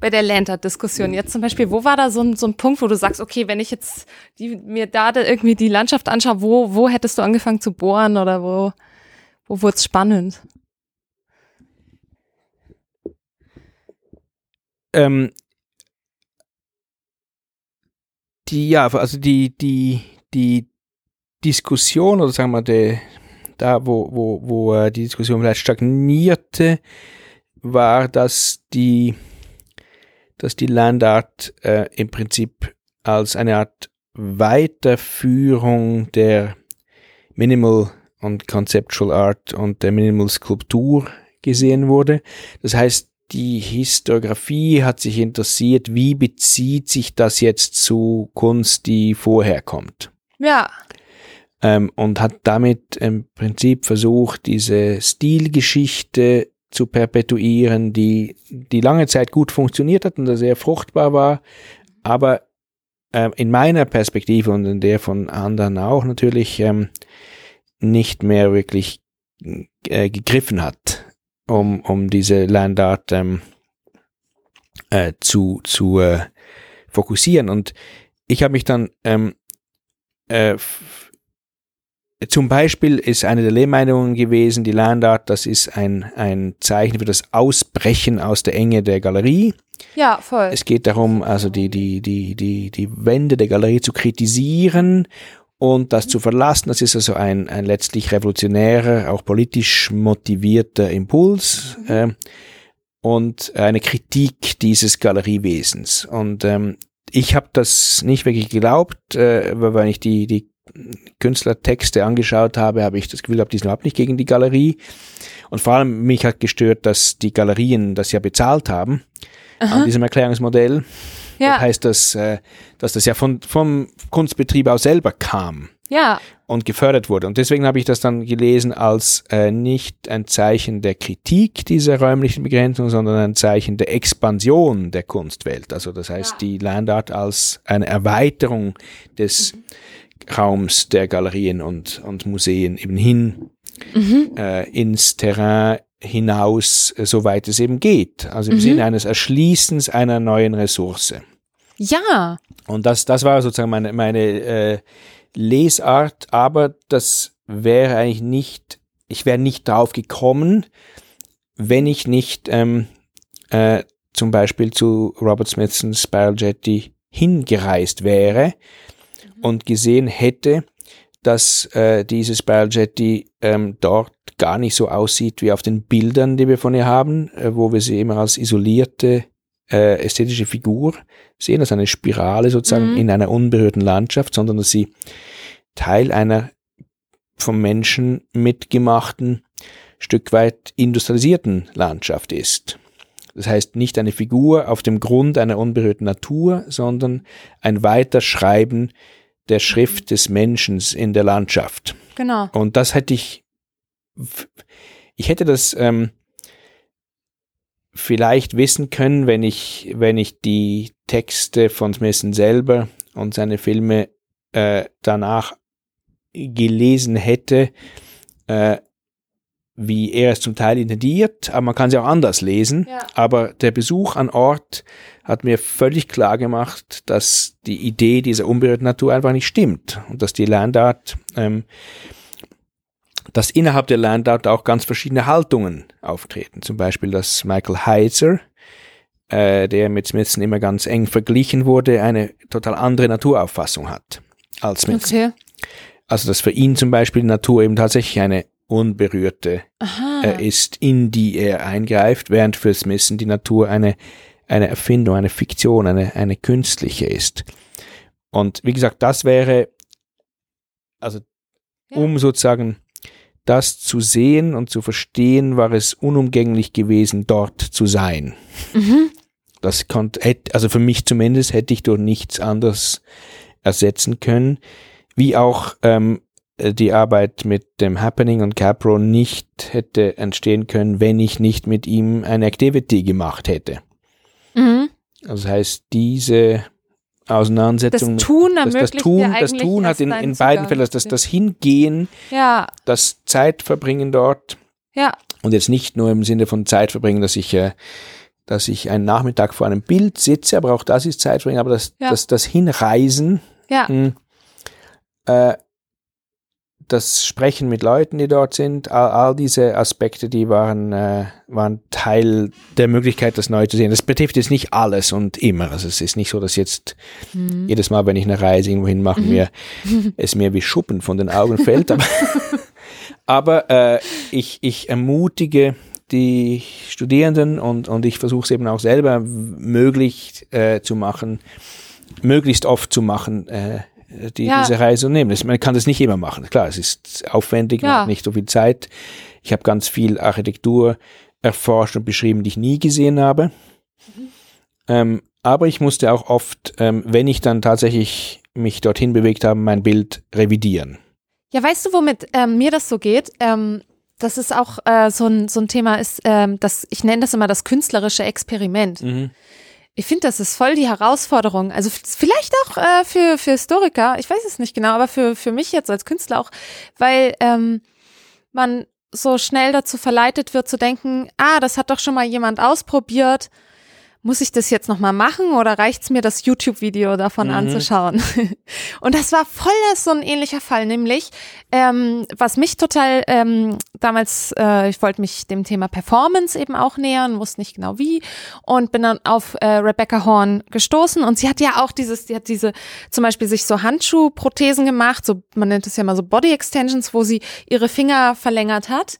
bei der Landart-Diskussion jetzt zum Beispiel, wo war da so ein, so ein Punkt, wo du sagst, okay, wenn ich jetzt die, mir da irgendwie die Landschaft anschaue, wo, wo hättest du angefangen zu bohren oder wo, wo wurde es spannend? Ähm, die, ja, also die, die, die Diskussion oder sagen wir die, da, wo, wo, wo äh, die Diskussion vielleicht stagnierte, war, dass die, dass die Landart äh, im Prinzip als eine Art Weiterführung der Minimal und Conceptual Art und der Minimal Skulptur gesehen wurde. Das heißt, die Historiografie hat sich interessiert, wie bezieht sich das jetzt zu Kunst, die vorher kommt. Ja. Ähm, und hat damit im Prinzip versucht, diese Stilgeschichte zu perpetuieren, die, die lange Zeit gut funktioniert hat und sehr fruchtbar war, aber ähm, in meiner Perspektive und in der von anderen auch natürlich ähm, nicht mehr wirklich äh, gegriffen hat, um, um diese Landart ähm, äh, zu, zu äh, fokussieren. Und ich habe mich dann ähm, äh, zum Beispiel ist eine der Lehrmeinungen gewesen, die Landart, das ist ein, ein Zeichen für das Ausbrechen aus der Enge der Galerie. Ja, voll. Es geht darum, also die, die, die, die, die Wände der Galerie zu kritisieren und das zu verlassen. Das ist also ein, ein letztlich revolutionärer, auch politisch motivierter Impuls mhm. äh, und eine Kritik dieses Galeriewesens. Und ähm, ich habe das nicht wirklich geglaubt, äh, weil ich die, die Künstlertexte angeschaut habe, habe ich das Gefühl gehabt, die sind überhaupt nicht gegen die Galerie. Und vor allem mich hat gestört, dass die Galerien das ja bezahlt haben Aha. an diesem Erklärungsmodell. Ja. Das heißt, dass, äh, dass das ja von, vom Kunstbetrieb aus selber kam. Ja. Und gefördert wurde. Und deswegen habe ich das dann gelesen als äh, nicht ein Zeichen der Kritik dieser räumlichen Begrenzung, sondern ein Zeichen der Expansion der Kunstwelt. Also das heißt, ja. die Landart als eine Erweiterung des mhm Raums der Galerien und, und Museen eben hin mhm. äh, ins Terrain hinaus, äh, soweit es eben geht. Also im mhm. Sinne eines Erschließens einer neuen Ressource. Ja. Und das, das war sozusagen meine, meine äh, Lesart, aber das wäre eigentlich nicht, ich wäre nicht drauf gekommen, wenn ich nicht ähm, äh, zum Beispiel zu Robert Smithsons Spiral Jetty hingereist wäre, und gesehen hätte, dass äh, dieses Spiral Jetty ähm, dort gar nicht so aussieht wie auf den Bildern, die wir von ihr haben, äh, wo wir sie immer als isolierte äh, ästhetische Figur sehen, als eine Spirale sozusagen mhm. in einer unberührten Landschaft, sondern dass sie Teil einer vom Menschen mitgemachten, Stück weit industrialisierten Landschaft ist. Das heißt nicht eine Figur auf dem Grund einer unberührten Natur, sondern ein Weiterschreiben der Schrift des Menschen in der Landschaft. Genau. Und das hätte ich, ich hätte das ähm, vielleicht wissen können, wenn ich, wenn ich die Texte von Smithson selber und seine Filme äh, danach gelesen hätte, äh, wie er es zum Teil intendiert, aber man kann sie auch anders lesen. Ja. Aber der Besuch an Ort hat mir völlig klar gemacht, dass die Idee dieser unberührten Natur einfach nicht stimmt und dass die Landart, ähm, dass innerhalb der Landart auch ganz verschiedene Haltungen auftreten. Zum Beispiel, dass Michael Heizer, äh, der mit Smithson immer ganz eng verglichen wurde, eine total andere Naturauffassung hat als Smithson. Okay. Also, dass für ihn zum Beispiel die Natur eben tatsächlich eine unberührte äh, ist, in die er eingreift, während für Smithson die Natur eine eine Erfindung, eine Fiktion, eine, eine künstliche ist. Und wie gesagt, das wäre, also ja. um sozusagen das zu sehen und zu verstehen, war es unumgänglich gewesen, dort zu sein. Mhm. Das konnte, also für mich zumindest hätte ich durch nichts anderes ersetzen können, wie auch ähm, die Arbeit mit dem Happening und Capro nicht hätte entstehen können, wenn ich nicht mit ihm eine Activity gemacht hätte. Mhm. Also das heißt, diese Auseinandersetzung, das Tun, das, das Tun, das Tun hat in, in beiden Fällen, das, das Hingehen, ja. das Zeitverbringen dort ja. und jetzt nicht nur im Sinne von Zeitverbringen, dass ich äh, dass ich einen Nachmittag vor einem Bild sitze, aber auch das ist Zeitbringen, aber das, Ja. das, das Hinreisen, Ja. mh, äh, das Sprechen mit Leuten, die dort sind, all, all diese Aspekte, die waren, äh, waren Teil der Möglichkeit, das neu zu sehen. Das betrifft jetzt nicht alles und immer. Also es ist nicht so, dass jetzt Mhm. jedes Mal, wenn ich eine Reise irgendwo hin mache, mir, es mir wie Schuppen von den Augen fällt. Aber, aber äh, ich, ich ermutige die Studierenden und, und ich versuche es eben auch selber möglich äh, zu machen, möglichst oft zu machen, äh, die, Ja. diese Reise nehmen. Das, man kann das nicht immer machen. Klar, es ist aufwendig, Ja. nicht so viel Zeit. Ich habe ganz viel Architektur erforscht und beschrieben, die ich nie gesehen habe. Ähm, aber ich musste auch oft, ähm, wenn ich dann tatsächlich mich dorthin bewegt habe, mein Bild revidieren. Ja, weißt du, womit ähm, mir das so geht? Ähm, das ist auch äh, so, ein, so ein Thema, ist, ähm, das, ich nenne das immer das künstlerische Experiment. Ich finde, das ist voll die Herausforderung. Also vielleicht auch äh, für, für Historiker, ich weiß es nicht genau, aber für, für mich jetzt als Künstler auch, weil ähm, man so schnell dazu verleitet wird zu denken, ah, das hat doch schon mal jemand ausprobiert. Muss ich das jetzt nochmal machen oder reicht's mir, das YouTube-Video davon Mhm. anzuschauen? Und das war voll so ein ähnlicher Fall, nämlich, ähm, was mich total ähm, damals, äh, ich wollte mich dem Thema Performance eben auch nähern, wusste nicht genau wie und bin dann auf äh, Rebecca Horn gestoßen und sie hat ja auch dieses, sie hat diese zum Beispiel sich so Handschuhprothesen gemacht, so man nennt es ja mal so Body Extensions, wo sie ihre Finger verlängert hat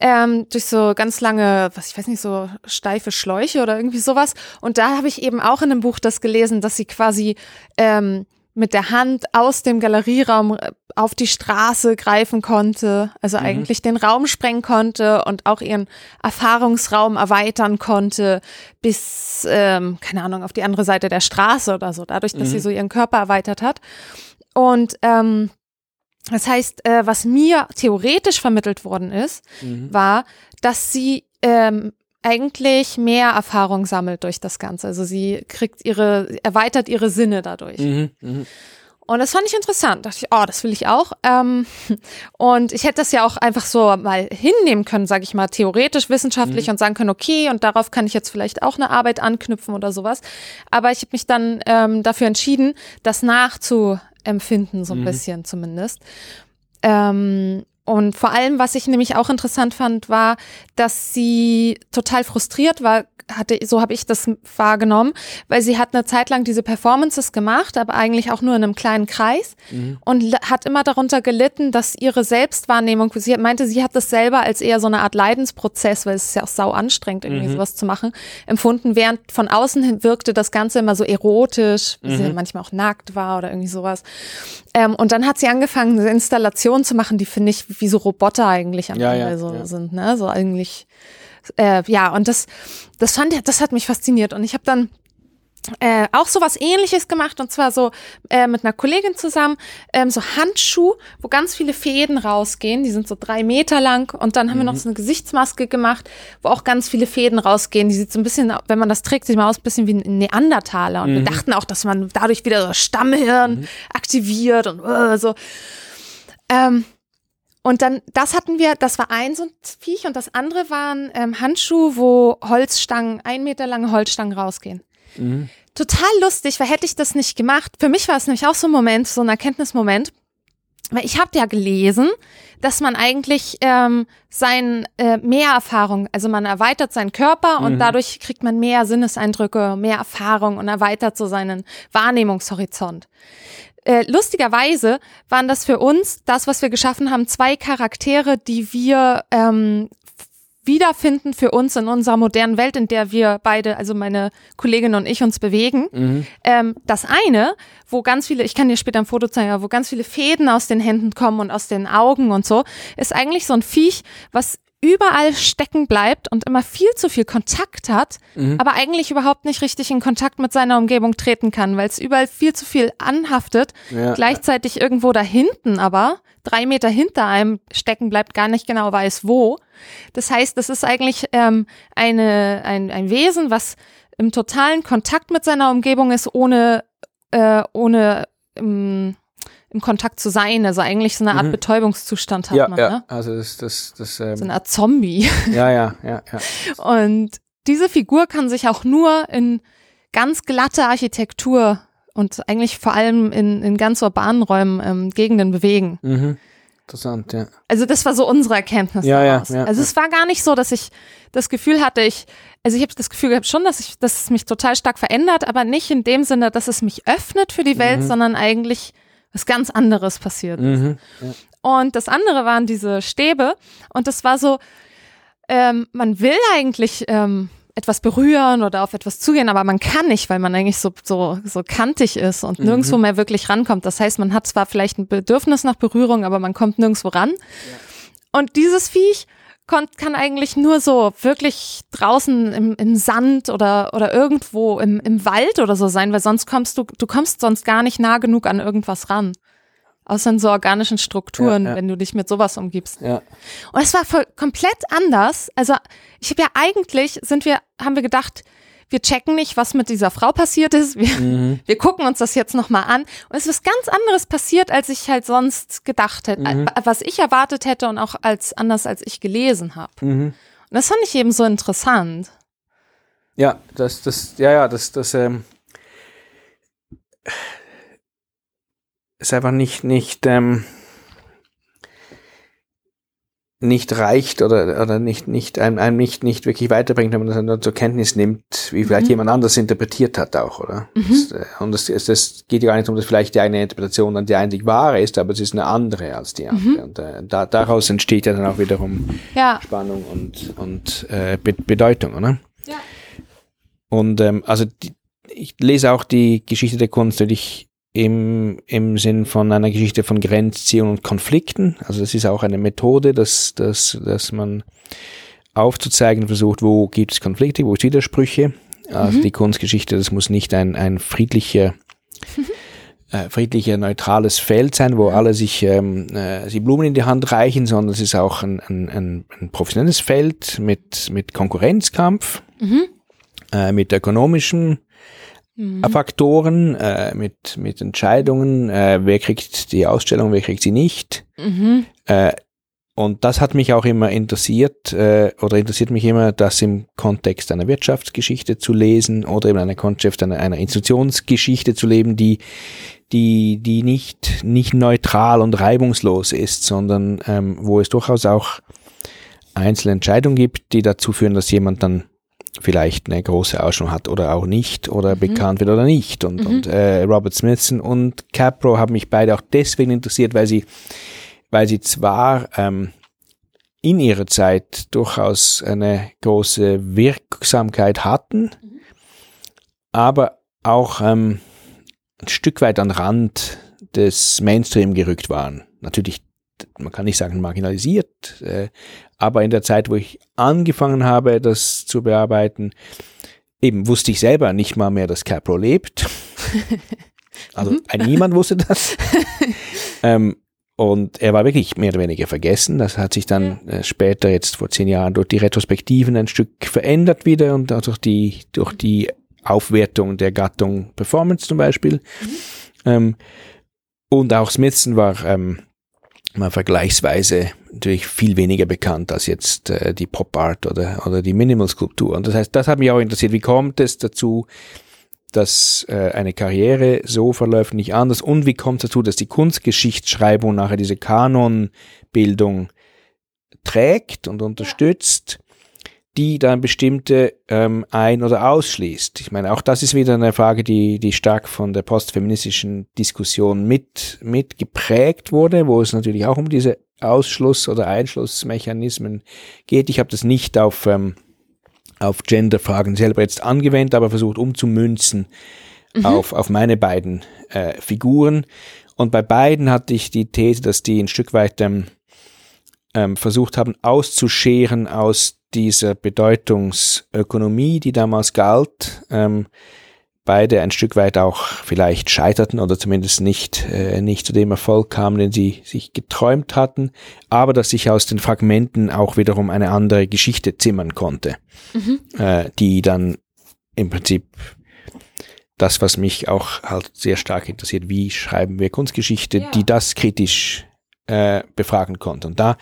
ähm, durch so ganz lange, was ich weiß nicht, so steife Schläuche oder irgendwie sowas. Und da habe ich eben auch in einem Buch das gelesen, dass sie quasi ähm, mit der Hand aus dem Galerieraum äh, auf die Straße greifen konnte, also eigentlich den Raum sprengen konnte und auch ihren Erfahrungsraum erweitern konnte bis, ähm, keine Ahnung, auf die andere Seite der Straße oder so, dadurch, dass sie so ihren Körper erweitert hat. Und ähm, das heißt, äh, was mir theoretisch vermittelt worden ist, war, dass sie ähm, eigentlich mehr Erfahrung sammelt durch das Ganze. Also sie kriegt ihre, erweitert ihre Sinne dadurch. Mhm. Mhm. Und das fand ich interessant. Da dachte ich, oh, das will ich auch. Ähm, und ich hätte das ja auch einfach so mal hinnehmen können, sage ich mal, theoretisch, wissenschaftlich und sagen können, okay, und darauf kann ich jetzt vielleicht auch eine Arbeit anknüpfen oder sowas. Aber ich habe mich dann ähm, dafür entschieden, das nachzuempfinden, so ein bisschen zumindest. Ähm, und vor allem, was ich nämlich auch interessant fand, war, dass sie total frustriert war, hatte, so habe ich das wahrgenommen, weil sie hat eine Zeit lang diese Performances gemacht, aber eigentlich auch nur in einem kleinen Kreis und l- hat immer darunter gelitten, dass ihre Selbstwahrnehmung, sie meinte, sie hat das selber als eher so eine Art Leidensprozess, weil es ist ja auch sau anstrengend, irgendwie sowas zu machen, empfunden, während von außen hin wirkte das Ganze immer so erotisch, wie sie manchmal auch nackt war oder irgendwie sowas. Ähm, und dann hat sie angefangen, eine Installation zu machen, die finde ich wie so Roboter eigentlich am Ja, Ende ja, so ja. sind, ne? So eigentlich, äh, ja, und das, das fand das hat mich fasziniert. Und ich habe dann äh, auch so was ähnliches gemacht und zwar so äh, mit einer Kollegin zusammen, ähm, so Handschuh, wo ganz viele Fäden rausgehen, die sind so drei Meter lang. Und dann haben wir noch so eine Gesichtsmaske gemacht, wo auch ganz viele Fäden rausgehen, die sieht so ein bisschen, wenn man das trägt, sieht man aus ein bisschen wie ein Neandertaler. Und wir dachten auch, dass man dadurch wieder so Stammhirn aktiviert und äh, so. Ähm, und dann, das hatten wir, das war ein so ein Viech und das andere waren ähm, Handschuhe, wo Holzstangen, ein Meter lange Holzstangen rausgehen. Total lustig, weil hätte ich das nicht gemacht. Für mich war es nämlich auch so ein Moment, so ein Erkenntnismoment. Weil ich habe ja gelesen, dass man eigentlich ähm, sein äh, mehr Erfahrung, also man erweitert seinen Körper und dadurch kriegt man mehr Sinneseindrücke, mehr Erfahrung und erweitert so seinen Wahrnehmungshorizont. Äh, lustigerweise waren das für uns, das, was wir geschaffen haben, zwei Charaktere, die wir ähm, wiederfinden für uns in unserer modernen Welt, in der wir beide, also meine Kollegin und ich, uns bewegen. Ähm, das eine, wo ganz viele, ich kann dir später ein Foto zeigen, aber wo ganz viele Fäden aus den Händen kommen und aus den Augen und so, ist eigentlich so ein Viech, was überall stecken bleibt und immer viel zu viel Kontakt hat, aber eigentlich überhaupt nicht richtig in Kontakt mit seiner Umgebung treten kann, weil es überall viel zu viel anhaftet, Ja. gleichzeitig irgendwo da hinten aber, drei Meter hinter einem stecken bleibt, gar nicht genau weiß wo. Das heißt, das ist eigentlich ähm, eine, ein, ein Wesen, was im totalen Kontakt mit seiner Umgebung ist, ohne, äh, ohne im, im Kontakt zu sein. Also eigentlich so eine Art Betäubungszustand hat Ja, man, ja. ne? Also das, das, das, So ähm, eine Art Zombie. ja, ja, ja, ja. Und diese Figur kann sich auch nur in ganz glatte Architektur und eigentlich vor allem in, in ganz urbanen Räumen, ähm, Gegenden bewegen. Mhm. Interessant, ja. Also das war so unsere Erkenntnis Ja, ja, daraus. ja, also ja. es war gar nicht so, dass ich das Gefühl hatte, ich, also ich habe das Gefühl gehabt schon, dass ich, dass es mich total stark verändert, aber nicht in dem Sinne, dass es mich öffnet für die Welt, sondern eigentlich was ganz anderes passiert ist. Mhm. Und das andere waren diese Stäbe. Und das war so, ähm, man will eigentlich ähm, etwas berühren oder auf etwas zugehen, aber man kann nicht, weil man eigentlich so, so, so kantig ist und nirgendwo mehr wirklich rankommt. Das heißt, man hat zwar vielleicht ein Bedürfnis nach Berührung, aber man kommt nirgendwo ran. Und dieses Viech kann eigentlich nur so wirklich draußen im, im Sand oder, oder irgendwo im, im Wald oder so sein, weil sonst kommst du, du kommst sonst gar nicht nah genug an irgendwas ran. Außer in so organischen Strukturen, Ja, ja. wenn du dich mit sowas umgibst. Ja. Und es war voll, komplett anders. Also ich habe ja eigentlich, sind wir, haben wir gedacht, wir checken nicht, was mit dieser Frau passiert ist. Wir, wir gucken uns das jetzt nochmal an. Und es ist was ganz anderes passiert, als ich halt sonst gedacht hätte, äh, was ich erwartet hätte und auch als anders, als ich gelesen habe. Mhm. Und das fand ich eben so interessant. Ja, das, das, ja, ja, das, das, ähm, ist einfach nicht, nicht, ähm, nicht reicht oder, oder nicht, nicht, einem, einem nicht, nicht wirklich weiterbringt, wenn man das dann zur Kenntnis nimmt, wie vielleicht jemand anders interpretiert hat auch, oder? Das, äh, und das, es das geht ja gar nicht um, dass vielleicht die eine Interpretation dann die einzig wahre ist, aber es ist eine andere als die andere. Und äh, da, daraus entsteht ja dann auch wiederum Ja. Spannung und, und äh, Be Bedeutung, oder? Ja. Und ähm, also die, ich lese auch die Geschichte der Kunst natürlich im, im Sinn von einer Geschichte von Grenzziehung und Konflikten. Also das ist auch eine Methode, dass, dass, dass man aufzuzeigen versucht, wo gibt es Konflikte, wo es Widersprüche. Also die Kunstgeschichte, das muss nicht ein, ein friedlicher äh, friedlicher, neutrales Feld sein, wo alle sich ähm, äh, die Blumen in die Hand reichen, sondern es ist auch ein, ein, ein, ein professionelles Feld mit, mit Konkurrenzkampf, äh, mit ökonomischen Faktoren, äh, mit, mit Entscheidungen, äh, wer kriegt die Ausstellung, wer kriegt sie nicht. Mhm. Äh, und das hat mich auch immer interessiert äh, oder interessiert mich immer, das im Kontext einer Wirtschaftsgeschichte zu lesen oder in einer Kontext einer, einer Institutionsgeschichte zu leben, die, die, die nicht, nicht neutral und reibungslos ist, sondern ähm, wo es durchaus auch einzelne Entscheidungen gibt, die dazu führen, dass jemand dann vielleicht eine große Ausstellung hat oder auch nicht oder bekannt wird oder nicht. Und, und äh, Robert Smithson und Capro haben mich beide auch deswegen interessiert, weil sie weil sie zwar ähm, in ihrer Zeit durchaus eine große Wirksamkeit hatten, aber auch ähm, ein Stück weit an Rand des Mainstream gerückt waren. Natürlich, man kann nicht sagen marginalisiert, äh, aber in der Zeit, wo ich angefangen habe, das zu bearbeiten, eben wusste ich selber nicht mal mehr, dass Capro lebt. Also ein niemand wusste das. ähm, und er war wirklich mehr oder weniger vergessen. Das hat sich dann äh, später, jetzt vor zehn Jahren, durch die Retrospektiven ein Stück verändert wieder und auch durch die, durch die Aufwertung der Gattung Performance zum Beispiel. Ähm, und auch Smithson war ähm, mal vergleichsweise natürlich viel weniger bekannt als jetzt äh, die Pop Art oder, oder die Minimal Skulptur. Und das heißt, das hat mich auch interessiert. Wie kommt es dazu, dass äh, eine Karriere so verläuft, nicht anders? Und wie kommt es dazu, dass die Kunstgeschichtsschreibung nachher diese Kanonbildung trägt und unterstützt, die dann bestimmte ähm, ein- oder ausschließt? Ich meine, auch das ist wieder eine Frage, die, die stark von der postfeministischen Diskussion mit, mit geprägt wurde, wo es natürlich auch um diese Ausschluss- oder Einschlussmechanismen geht. Ich habe das nicht auf ähm, auf Genderfragen selber jetzt angewendet, aber versucht umzumünzen auf, auf meine beiden äh, Figuren. Und bei beiden hatte ich die These, dass die ein Stück weit ähm, ähm, versucht haben, auszuscheren aus dieser Bedeutungsökonomie, die damals galt. Ähm, beide ein Stück weit auch vielleicht scheiterten oder zumindest nicht, äh, nicht zu dem Erfolg kamen, den sie sich geträumt hatten, aber dass sich aus den Fragmenten auch wiederum eine andere Geschichte zimmern konnte, äh, die dann im Prinzip das, was mich auch halt sehr stark interessiert, wie schreiben wir Kunstgeschichte, Ja. die das kritisch äh, befragen konnte. Und da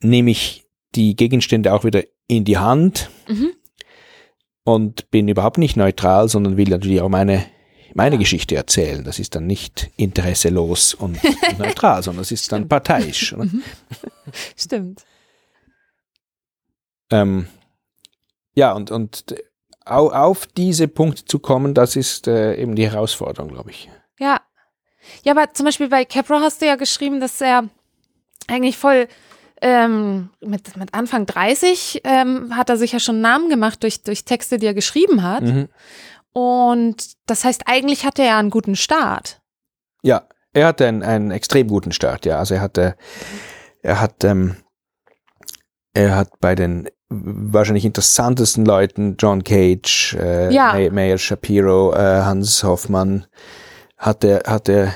nehme ich die Gegenstände auch wieder in die Hand Mhm. und bin überhaupt nicht neutral, sondern will natürlich auch meine, meine Geschichte erzählen. Das ist dann nicht interesselos und neutral, sondern es ist dann parteiisch. Mhm. Stimmt. Ähm, ja, und, und au, auf diese Punkte zu kommen, das ist äh, eben die Herausforderung, glaube ich. Ja. Ja, aber zum Beispiel bei Capra hast du ja geschrieben, dass er eigentlich voll ähm, mit, mit Anfang 30 ähm, hat er sich ja schon einen Namen gemacht durch, durch Texte, die er geschrieben hat. Mhm. Und das heißt, eigentlich hatte er einen guten Start. Ja, er hatte einen, einen extrem guten Start, ja. Also er hatte, er hat, ähm, er hat bei den wahrscheinlich interessantesten Leuten, John Cage, äh, Ja. May- Mayer Shapiro, äh, Hans Hoffmann, hat er, hat er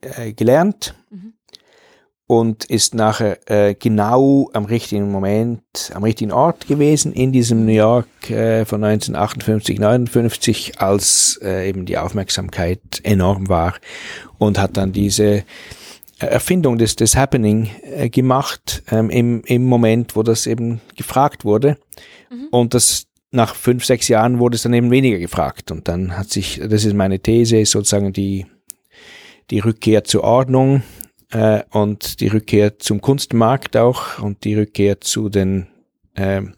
äh, gelernt Mhm. und ist nachher äh, genau am richtigen Moment, am richtigen Ort gewesen in diesem New York äh, von 1958, 59, als äh, eben die Aufmerksamkeit enorm war und hat dann diese Erfindung des, des Happening äh, gemacht ähm, im, im Moment, wo das eben gefragt wurde. Und das nach fünf, sechs Jahren wurde es dann eben weniger gefragt. Und dann hat sich, das ist meine These, sozusagen die, die Rückkehr zur Ordnung äh, und die Rückkehr zum Kunstmarkt auch und die Rückkehr zu den ähm,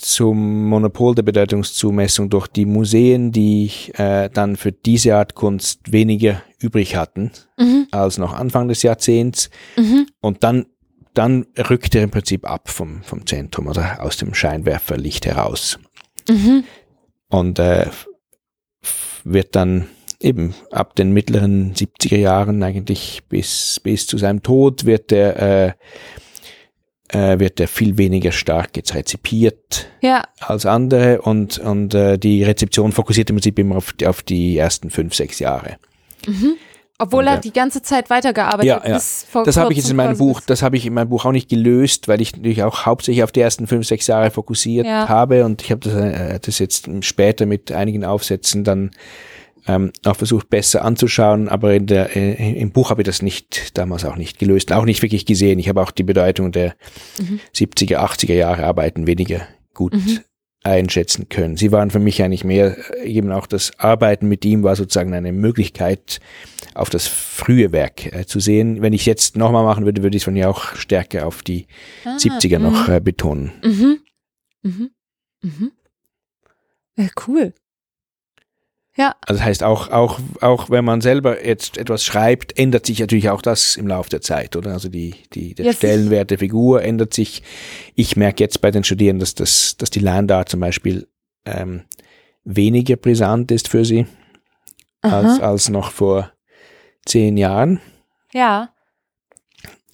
zum Monopol der Bedeutungszumessung durch die Museen, die äh, dann für diese Art Kunst weniger übrig hatten Mhm. als noch Anfang des Jahrzehnts. Mhm. Und dann, dann rückt er im Prinzip ab vom, vom Zentrum oder aus dem Scheinwerferlicht heraus. Mhm. Und äh, wird dann eben ab den mittleren 70er Jahren eigentlich bis, bis zu seinem Tod wird er, äh, äh, wird er viel weniger stark jetzt rezipiert Ja, als andere und, und äh, die Rezeption fokussiert im Prinzip immer auf die, auf die ersten fünf, sechs Jahre. Obwohl er die ganze Zeit weitergearbeitet Ja, ja. vor Das habe ich jetzt in meinem Buch, das habe ich in meinem Buch auch nicht gelöst, weil ich natürlich auch hauptsächlich auf die ersten fünf, sechs Jahre fokussiert Ja. habe und ich habe das, äh, das jetzt später mit einigen Aufsätzen dann ähm, auch versucht besser anzuschauen, aber in der, äh, im Buch habe ich das nicht, damals auch nicht gelöst, auch nicht wirklich gesehen. Ich habe auch die Bedeutung der 70er, 80er Jahre Arbeiten weniger gut einschätzen können. Sie waren für mich eigentlich mehr, äh, eben auch das Arbeiten mit ihm war sozusagen eine Möglichkeit, auf das frühe Werk äh, zu sehen. Wenn ich jetzt nochmal machen würde, würde ich es von mir auch stärker auf die Ah, 70er noch äh, betonen. Mhm. Mhm. Mhm. Ja, cool. Ja, Also das heißt, auch, auch, auch wenn man selber jetzt etwas schreibt, ändert sich natürlich auch das im Laufe der Zeit, oder? Also die, die, der Ja, Stellenwert der Figur ändert sich. Ich merke jetzt bei den Studierenden, dass, das, dass die Landart zum Beispiel ähm, weniger brisant ist für sie als, als noch vor zehn Jahren. ja,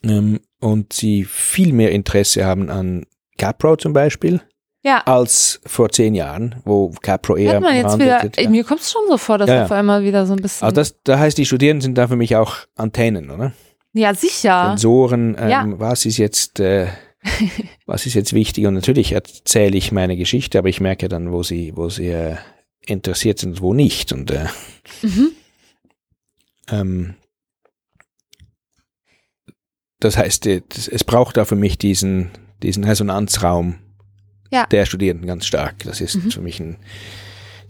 Ähm, und sie viel mehr Interesse haben an Capro zum Beispiel, ja. als vor zehn Jahren, wo Capro eher man jetzt wieder, ja. mir kommt es schon so vor, dass Ja, auf einmal wieder so ein bisschen. Also das, da heißt, die Studierenden sind da für mich auch Antennen, oder? ja, sicher. Sensoren, ähm, was ist jetzt, äh, was ist jetzt wichtig? Und natürlich erzähle ich meine Geschichte, aber ich merke dann, wo sie, wo sie äh, interessiert sind und wo nicht. Und äh, Mhm. ähm, das heißt, äh, es braucht da für mich diesen, diesen Resonanzraum Ja. der Studierenden ganz stark. Das ist Mhm. für mich ein,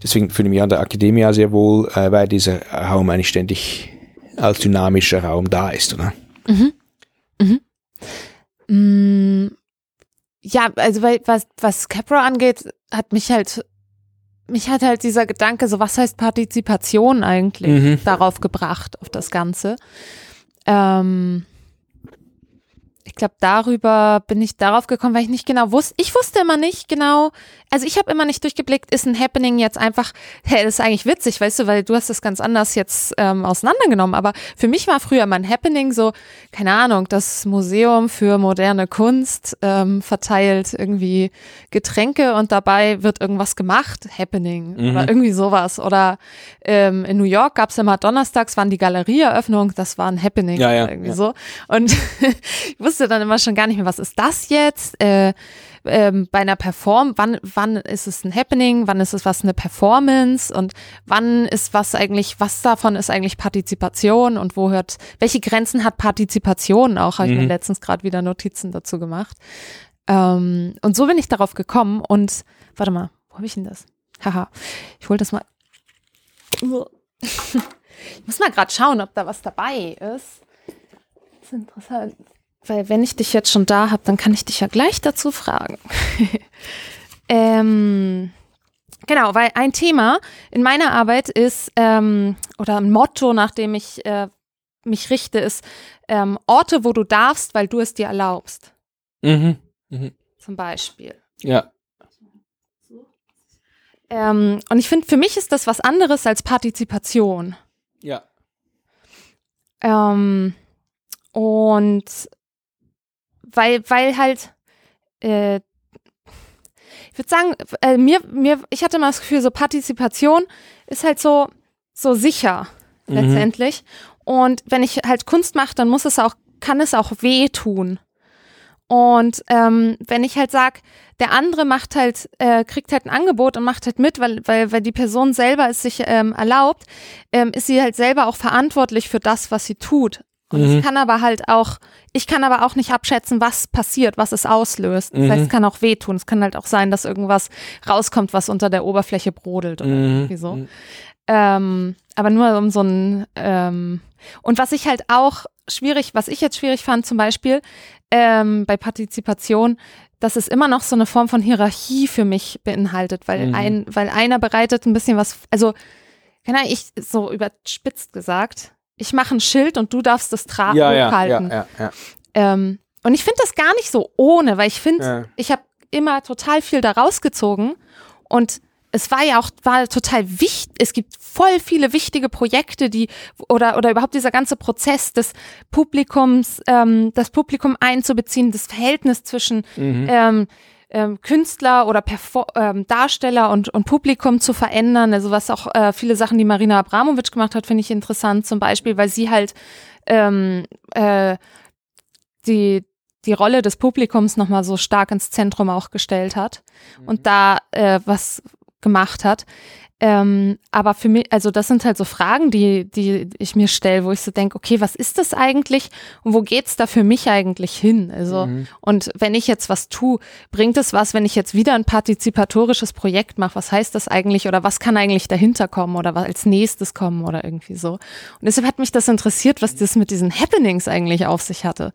deswegen fühle ich mich an der Akademie sehr wohl, äh, weil dieser Raum eigentlich ständig als dynamischer Raum da ist, oder? Mhm. Mhm. Mm, Ja, also weil, was, was Capra angeht, hat mich halt, mich hat halt dieser Gedanke, so was heißt Partizipation eigentlich, Mhm. darauf gebracht, auf das Ganze. Ähm, ich glaube, darüber bin ich darauf gekommen, weil ich nicht genau wusste. Ich wusste immer nicht genau, also ich habe immer nicht durchgeblickt, ist ein Happening jetzt einfach, hey, das ist eigentlich witzig, weißt du, weil du hast das ganz anders jetzt ähm, auseinandergenommen. Aber für mich war früher mein Happening so, keine Ahnung, das Museum für moderne Kunst ähm, verteilt irgendwie Getränke und dabei wird irgendwas gemacht, Happening Mhm. oder irgendwie sowas. Oder ähm, in New York gab es immer donnerstags, waren die Galerieeröffnung, das war ein Happening Ja, ja, irgendwie ja. so. Und ich wusste dann immer schon gar nicht mehr, was ist das jetzt? Äh, ähm, bei einer Perform, wann, wann ist es ein Happening, wann ist es was eine Performance und wann ist was eigentlich, was davon ist eigentlich Partizipation und wo hört, welche Grenzen hat Partizipation auch, habe ich mir Mhm. letztens gerade wieder Notizen dazu gemacht. Ähm, und so bin ich darauf gekommen und warte mal, wo habe ich denn das? Haha, ich hole das mal. Ich muss mal gerade schauen, ob da was dabei ist. Das ist interessant. Weil wenn ich dich jetzt schon da habe, dann kann ich dich ja gleich dazu fragen. ähm, genau, weil ein Thema in meiner Arbeit ist, ähm, oder ein Motto, nach dem ich äh, mich richte, ist ähm, Orte, wo du darfst, weil du es dir erlaubst. Mhm. Mhm. Zum Beispiel. Ja. Ähm, und ich finde, für mich ist das was anderes als Partizipation. Ja. Ähm, und weil, weil halt, äh, ich würde sagen, äh, mir, mir, ich hatte mal das Gefühl, so Partizipation ist halt so, so sicher Mhm. letztendlich. Und wenn ich halt Kunst mache, dann muss es auch, kann es auch wehtun. Und ähm, wenn ich halt sag, der andere macht halt, äh, kriegt halt ein Angebot und macht halt mit, weil, weil, weil die Person selber es sich ähm, erlaubt, ähm, ist sie halt selber auch verantwortlich für das, was sie tut. Und Mhm. es kann aber halt auch, ich kann aber auch nicht abschätzen, was passiert, was es auslöst. Das Mhm. heißt, es kann auch wehtun. Es kann halt auch sein, dass irgendwas rauskommt, was unter der Oberfläche brodelt oder Mhm. irgendwie so. Ähm, aber nur um so ein ähm, und was ich halt auch schwierig, was ich jetzt schwierig fand, zum Beispiel ähm, bei Partizipation, dass es immer noch so eine Form von Hierarchie für mich beinhaltet, weil Mhm. ein, weil einer bereitet ein bisschen was, also keine Ahnung, ich so überspitzt gesagt, ich mache ein Schild und du darfst es tragen Ja, hochhalten. ja, ja. Ähm, und ich finde das gar nicht so ohne, weil ich finde, ich habe immer total viel da rausgezogen und es war ja auch war total wichtig. Es gibt voll viele wichtige Projekte, die oder oder überhaupt dieser ganze Prozess des Publikums, ähm, das Publikum einzubeziehen, das Verhältnis zwischen Mhm. ähm, ähm, Künstler oder Perfor ähm, Darsteller und, und Publikum zu verändern. Also was auch äh, viele Sachen, die Marina Abramovic gemacht hat, finde ich interessant. Zum Beispiel, weil sie halt ähm, äh, die die Rolle des Publikums nochmal so stark ins Zentrum auch gestellt hat und da äh, was gemacht hat. Ähm, aber für mich, also das sind halt so Fragen, die, die ich mir stelle, wo ich so denke, okay, was ist das eigentlich und wo geht's da für mich eigentlich hin? Also, Mhm. und wenn ich jetzt was tue, bringt es was, wenn ich jetzt wieder ein partizipatorisches Projekt mache? Was heißt das eigentlich oder was kann eigentlich dahinter kommen oder was als nächstes kommen oder irgendwie so? Und deshalb hat mich das interessiert, was das mit diesen Happenings eigentlich auf sich hatte.